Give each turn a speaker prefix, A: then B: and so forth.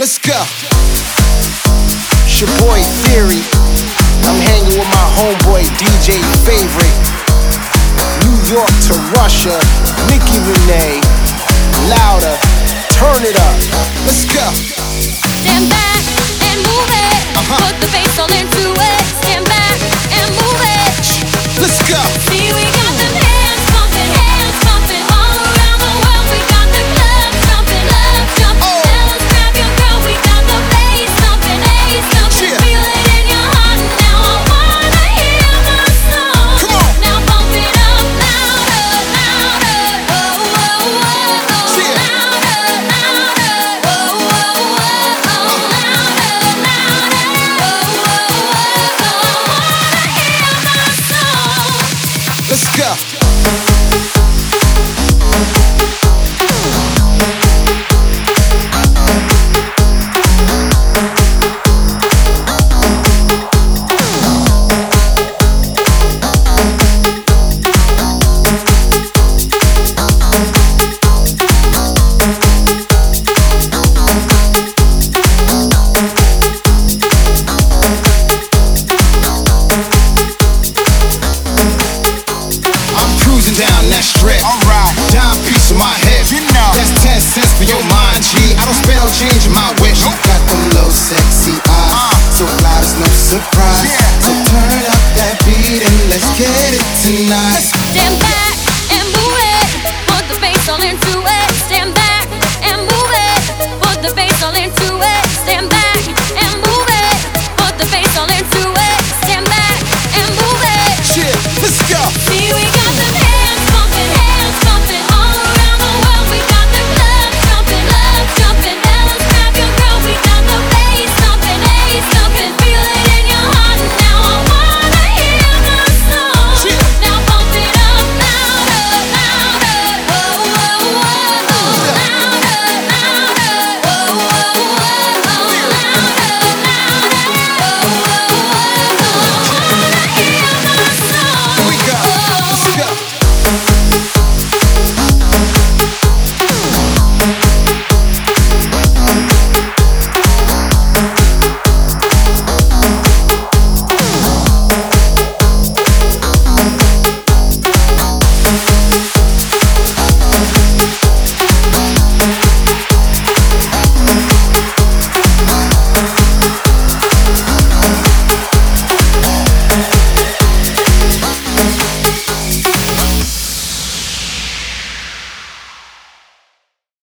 A: Let's go. It's your boy Theory. I'm hanging with my homeboy DJ Favorite. New York to Russia, Nicki Renee. Louder, turn it up. Let's go.
B: Stand back and move it. Uh-huh. Put the bass all into it. Stand back and move it.
A: Let's go. Cruising down that strip. Alright. Dime piece of my hip. You know. That's 10 cents for your mind, G. I don't spend on change in my wish. Got them low sexy eyes. Uh. So fly, it's no surprise. So turn up that beat and let's get it tonight.
B: Stand back